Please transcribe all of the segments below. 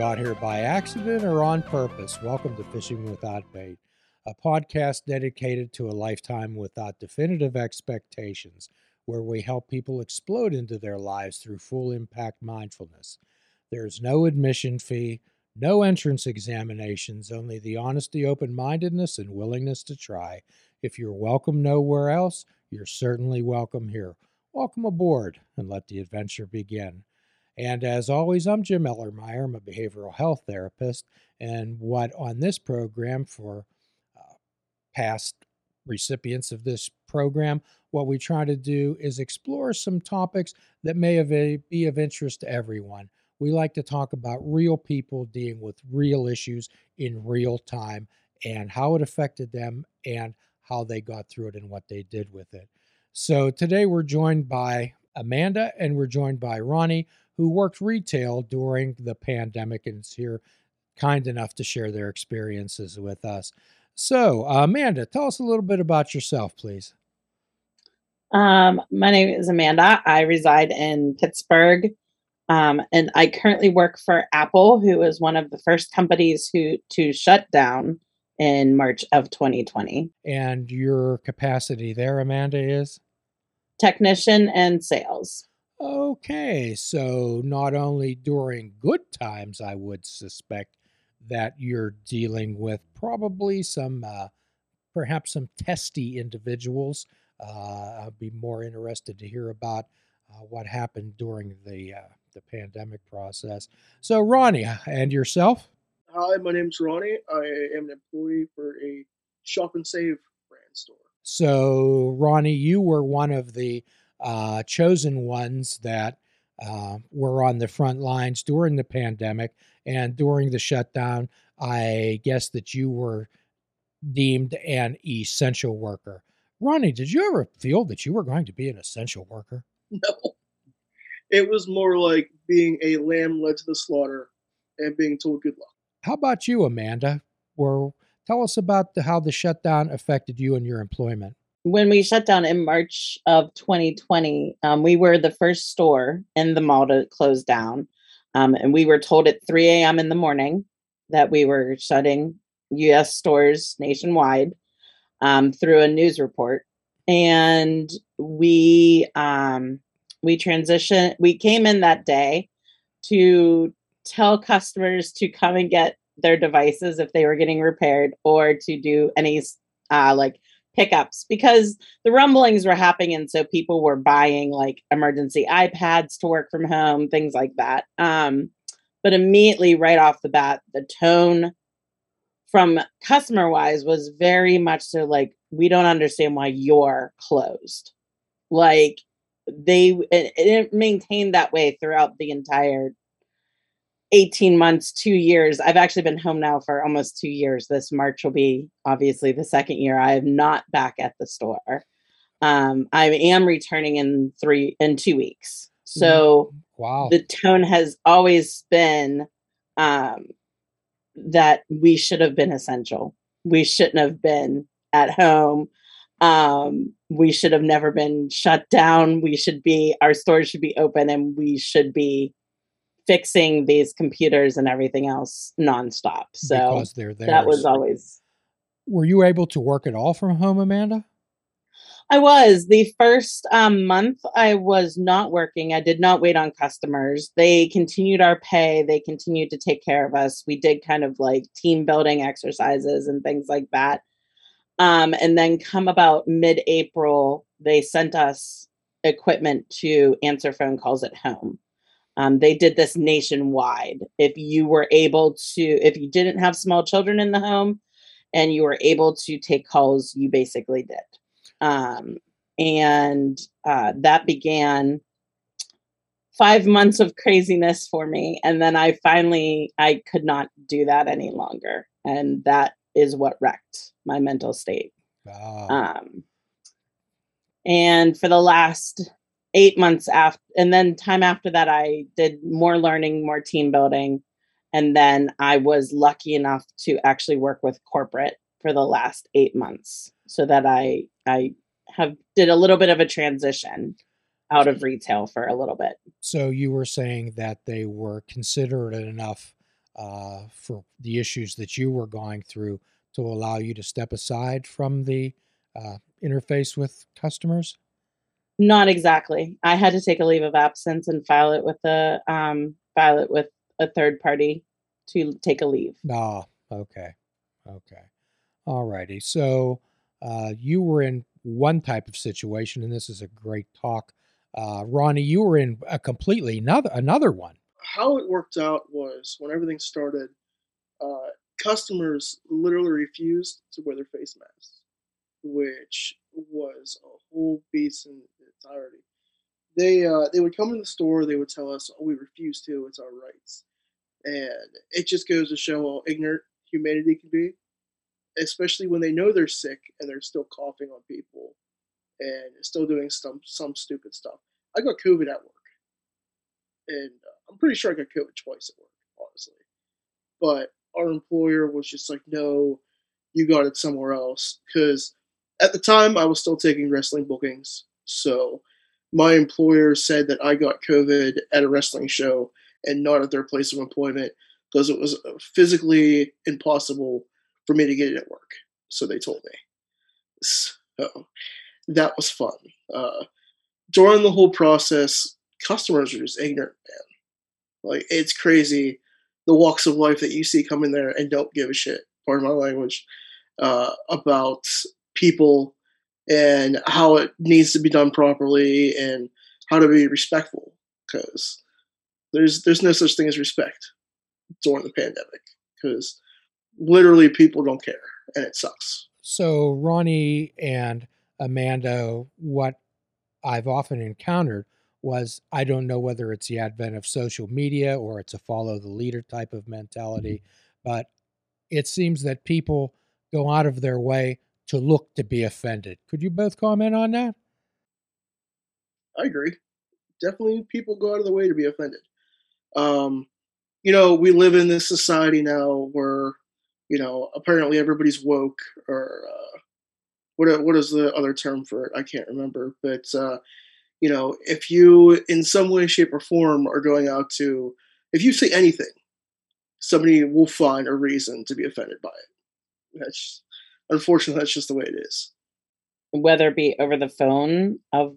got here by accident or on purpose. Welcome to Fishing Without Bait, a podcast dedicated to a lifetime without definitive expectations, where we help people explode into their lives through full impact mindfulness. There's no admission fee, no entrance examinations, only the honesty, open mindedness, and willingness to try. If you're welcome nowhere else, you're certainly welcome here. Welcome aboard and let the adventure begin. And as always, I'm Jim Ellermeyer. I'm a behavioral health therapist. And what on this program for uh, past recipients of this program, what we try to do is explore some topics that may have a, be of interest to everyone. We like to talk about real people dealing with real issues in real time and how it affected them and how they got through it and what they did with it. So today we're joined by Amanda and we're joined by Ronnie, who worked retail during the pandemic and is here kind enough to share their experiences with us. So, uh, Amanda, tell us a little bit about yourself, please. Um, my name is Amanda. I reside in Pittsburgh, um, and I currently work for Apple, who was one of the first companies who to shut down in March of 2020. And your capacity there, Amanda, is technician and sales. Okay, so not only during good times, I would suspect that you're dealing with probably some, uh, perhaps some testy individuals. Uh, I'd be more interested to hear about uh, what happened during the uh, the pandemic process. So, Ronnie, uh, and yourself? Hi, my name's Ronnie. I am an employee for a Shop and Save brand store. So, Ronnie, you were one of the uh, chosen ones that uh, were on the front lines during the pandemic and during the shutdown. I guess that you were deemed an essential worker. Ronnie, did you ever feel that you were going to be an essential worker? No. It was more like being a lamb led to the slaughter and being told good luck. How about you, Amanda? Were tell us about the, how the shutdown affected you and your employment when we shut down in March of 2020, um, we were the first store in the mall to close down. Um, and we were told at 3 a.m. in the morning that we were shutting US stores nationwide um, through a news report. And we um, we transitioned, we came in that day to tell customers to come and get their devices if they were getting repaired or to do any uh, like hiccups because the rumblings were happening and so people were buying like emergency ipads to work from home things like that. Um, but immediately right off the bat the tone from customer wise was very much so like we don't understand why you're closed. Like they it, it maintained that way throughout the entire 18 months, two years. I've actually been home now for almost two years. This March will be obviously the second year I am not back at the store. Um, I am returning in three in two weeks. So mm-hmm. wow. the tone has always been um, that we should have been essential. We shouldn't have been at home. Um, we should have never been shut down. We should be our stores should be open and we should be fixing these computers and everything else nonstop. So because they're there. that was always. Were you able to work at all from home, Amanda? I was the first um, month. I was not working. I did not wait on customers. They continued our pay. They continued to take care of us. We did kind of like team building exercises and things like that. Um, and then, come about mid April, they sent us equipment to answer phone calls at home. Um, they did this nationwide. If you were able to, if you didn't have small children in the home and you were able to take calls, you basically did. Um, and uh, that began five months of craziness for me. And then I finally, I could not do that any longer. And that is what wrecked my mental state. Wow. Um, and for the last eight months after and then time after that i did more learning more team building and then i was lucky enough to actually work with corporate for the last eight months so that i i have did a little bit of a transition out of retail for a little bit so you were saying that they were considerate enough uh, for the issues that you were going through to allow you to step aside from the uh, interface with customers? Not exactly. I had to take a leave of absence and file it with a um, file it with a third party to take a leave. Ah, okay, okay, all righty. So uh, you were in one type of situation, and this is a great talk. Uh, Ronnie, you were in a completely another another one. How it worked out was when everything started, uh, customers literally refused to wear their face masks, which was a whole beast in entirety. They uh, they would come in the store, they would tell us, "Oh, we refuse to. It's our rights," and it just goes to show how ignorant humanity can be, especially when they know they're sick and they're still coughing on people and still doing some some stupid stuff. I got COVID at work, and uh, I'm pretty sure I got COVID twice at work, honestly. But our employer was just like, "No, you got it somewhere else," because at the time I was still taking wrestling bookings, so my employer said that I got COVID at a wrestling show and not at their place of employment because it was physically impossible for me to get it at work. So they told me. So that was fun. Uh, during the whole process, customers are just ignorant, man. Like it's crazy the walks of life that you see come in there and don't give a shit. Pardon my language uh, about people and how it needs to be done properly and how to be respectful because there's there's no such thing as respect during the pandemic because literally people don't care and it sucks. So Ronnie and Amanda, what I've often encountered was I don't know whether it's the advent of social media or it's a follow the leader type of mentality, mm-hmm. but it seems that people go out of their way to look to be offended. Could you both comment on that? I agree. Definitely, people go out of the way to be offended. Um, you know, we live in this society now where, you know, apparently everybody's woke, or uh, what what is the other term for it? I can't remember. But uh, you know, if you in some way, shape, or form are going out to, if you say anything, somebody will find a reason to be offended by it. That's unfortunately, that's just the way it is. Whether it be over the phone of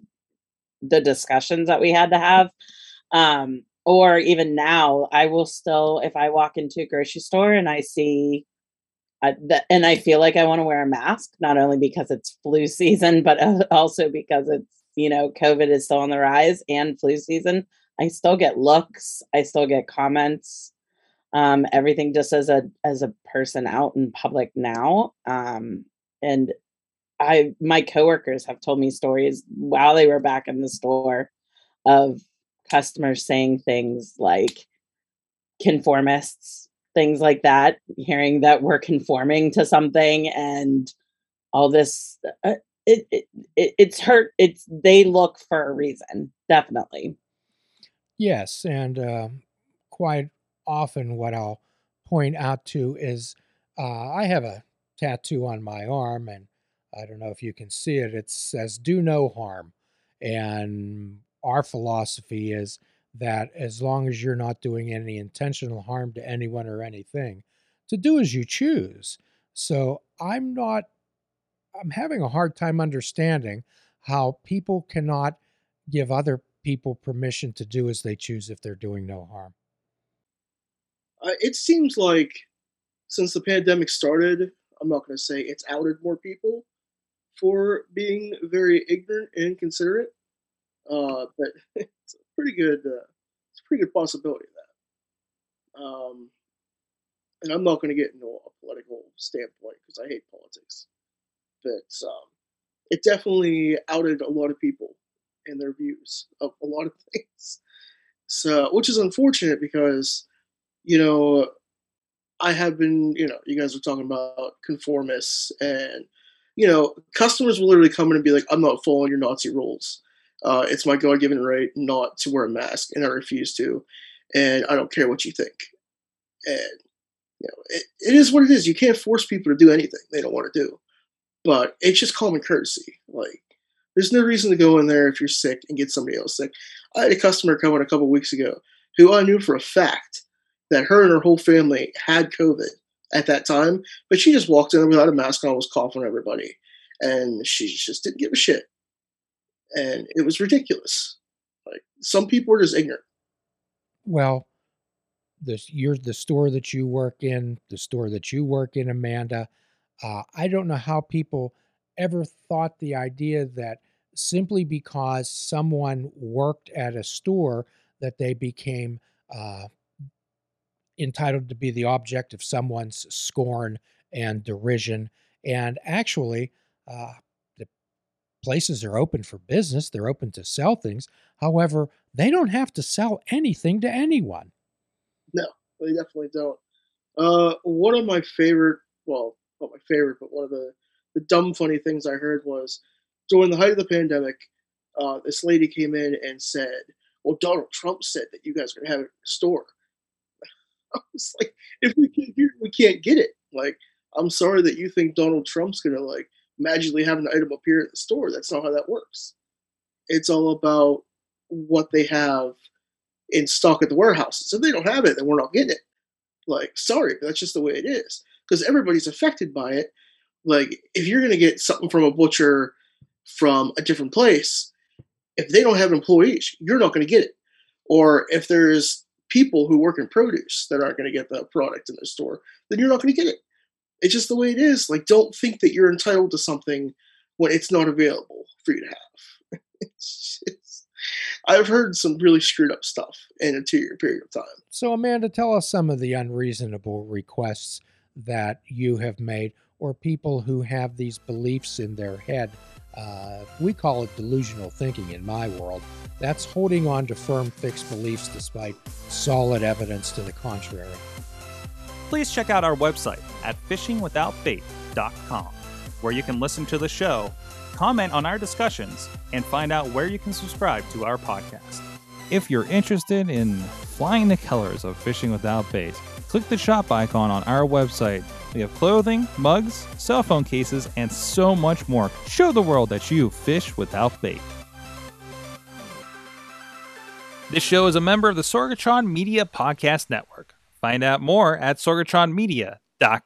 the discussions that we had to have, um, or even now, I will still, if I walk into a grocery store and I see uh, that, and I feel like I want to wear a mask, not only because it's flu season, but also because it's, you know, COVID is still on the rise and flu season. I still get looks, I still get comments um, everything just as a as a person out in public now. Um, and I my coworkers have told me stories while they were back in the store of customers saying things like conformists, things like that, hearing that we're conforming to something and all this uh, it, it, it it's hurt it's they look for a reason definitely yes and uh, quite often what I'll point out to is uh, I have a tattoo on my arm, and I don't know if you can see it. It says "Do no harm," and our philosophy is that as long as you're not doing any intentional harm to anyone or anything, to do as you choose. So I'm not. I'm having a hard time understanding how people cannot give other people permission to do as they choose if they're doing no harm it seems like since the pandemic started, I'm not going to say it's outed more people for being very ignorant and considerate, uh, but it's a pretty good, uh, it's a pretty good possibility of that. Um, and I'm not going to get into a political standpoint because I hate politics, but um, it definitely outed a lot of people and their views of a lot of things. So, which is unfortunate because you know, I have been, you know, you guys were talking about conformists and, you know, customers will literally come in and be like, I'm not following your Nazi rules. Uh, it's my God given right not to wear a mask, and I refuse to. And I don't care what you think. And, you know, it, it is what it is. You can't force people to do anything they don't want to do. But it's just common courtesy. Like, there's no reason to go in there if you're sick and get somebody else sick. I had a customer come in a couple weeks ago who I knew for a fact that her and her whole family had COVID at that time, but she just walked in without a mask on, was coughing everybody, and she just didn't give a shit. And it was ridiculous. Like some people are just ignorant. Well, this you're the store that you work in, the store that you work in, Amanda. Uh, I don't know how people ever thought the idea that simply because someone worked at a store that they became uh, entitled to be the object of someone's scorn and derision. And actually, uh, the places are open for business, they're open to sell things. However, they don't have to sell anything to anyone. No, they definitely don't. Uh, one of my favorite, well, not my favorite, but one of the, the dumb, funny things I heard was during the height of the pandemic, uh, this lady came in and said, Well, Donald Trump said that you guys are going to have in store. I was like, if we can't we can't get it. Like, I'm sorry that you think Donald Trump's gonna like magically have an item appear at the store. That's not how that works. It's all about what they have in stock at the warehouses. If they don't have it, then we're not getting it. Like, sorry, but that's just the way it is. Because everybody's affected by it. Like, if you're gonna get something from a butcher from a different place, if they don't have employees, you're not gonna get it. Or if there's people who work in produce that aren't going to get the product in the store, then you're not going to get it. It's just the way it is. Like, don't think that you're entitled to something when it's not available for you to have. it's, it's, I've heard some really screwed up stuff in a two year period of time. So, Amanda, tell us some of the unreasonable requests that you have made, or people who have these beliefs in their head. Uh, we call it delusional thinking in my world. That's holding on to firm, fixed beliefs despite solid evidence to the contrary. Please check out our website at fishingwithoutbait.com, where you can listen to the show, comment on our discussions, and find out where you can subscribe to our podcast. If you're interested in flying the colors of Fishing Without Bait, click the shop icon on our website. We have clothing, mugs, cell phone cases, and so much more. Show the world that you fish without bait. This show is a member of the Sorgatron Media Podcast Network. Find out more at sorgatronmedia.com.